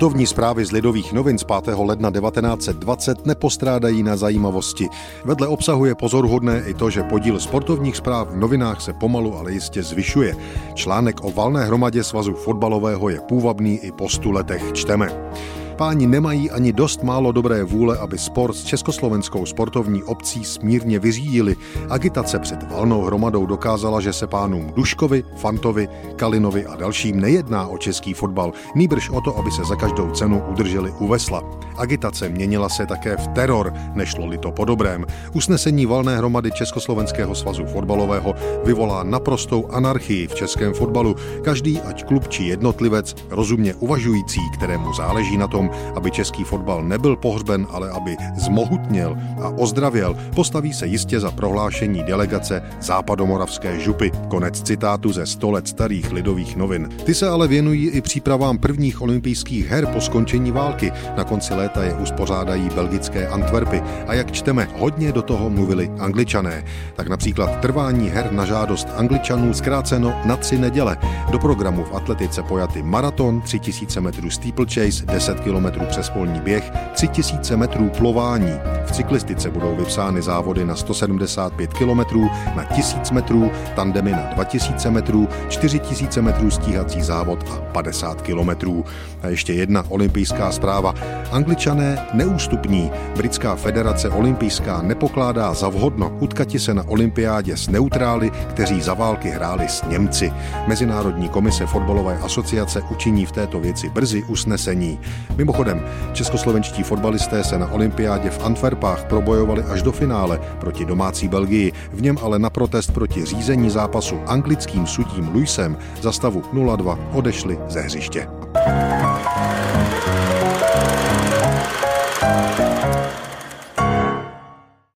Sportovní zprávy z Lidových novin z 5. ledna 1920 nepostrádají na zajímavosti. Vedle obsahu je pozorhodné i to, že podíl sportovních zpráv v novinách se pomalu, ale jistě zvyšuje. Článek o valné hromadě svazu fotbalového je půvabný i po stu letech čteme páni nemají ani dost málo dobré vůle, aby sport s československou sportovní obcí smírně vyřídili. Agitace před valnou hromadou dokázala, že se pánům Duškovi, Fantovi, Kalinovi a dalším nejedná o český fotbal, nýbrž o to, aby se za každou cenu udrželi u vesla. Agitace měnila se také v teror, nešlo-li to po dobrém. Usnesení valné hromady Československého svazu fotbalového vyvolá naprostou anarchii v českém fotbalu. Každý, ať klub či jednotlivec, rozumně uvažující, kterému záleží na tom, aby český fotbal nebyl pohřben, ale aby zmohutněl a ozdravěl, postaví se jistě za prohlášení delegace západomoravské župy. Konec citátu ze 100 let starých lidových novin. Ty se ale věnují i přípravám prvních olympijských her po skončení války. Na konci léta je uspořádají belgické Antwerpy a jak čteme, hodně do toho mluvili angličané. Tak například trvání her na žádost angličanů zkráceno na tři neděle. Do programu v atletice pojaty maraton, 3000 metrů steeplechase, 10 km km přes polní běh, 3000 metrů plování. V cyklistice budou vypsány závody na 175 km, na 1000 metrů, tandemy na 2000 metrů, 4000 metrů stíhací závod a 50 km. A ještě jedna olympijská zpráva. Angličané neústupní. Britská federace olympijská nepokládá za vhodno utkati se na olympiádě s neutrály, kteří za války hráli s Němci. Mezinárodní komise fotbalové asociace učiní v této věci brzy usnesení. Mimochodem, českoslovenští fotbalisté se na olympiádě v Antwerpách probojovali až do finále proti domácí Belgii, v něm ale na protest proti řízení zápasu anglickým sudím Luisem za stavu 0-2 odešli ze hřiště.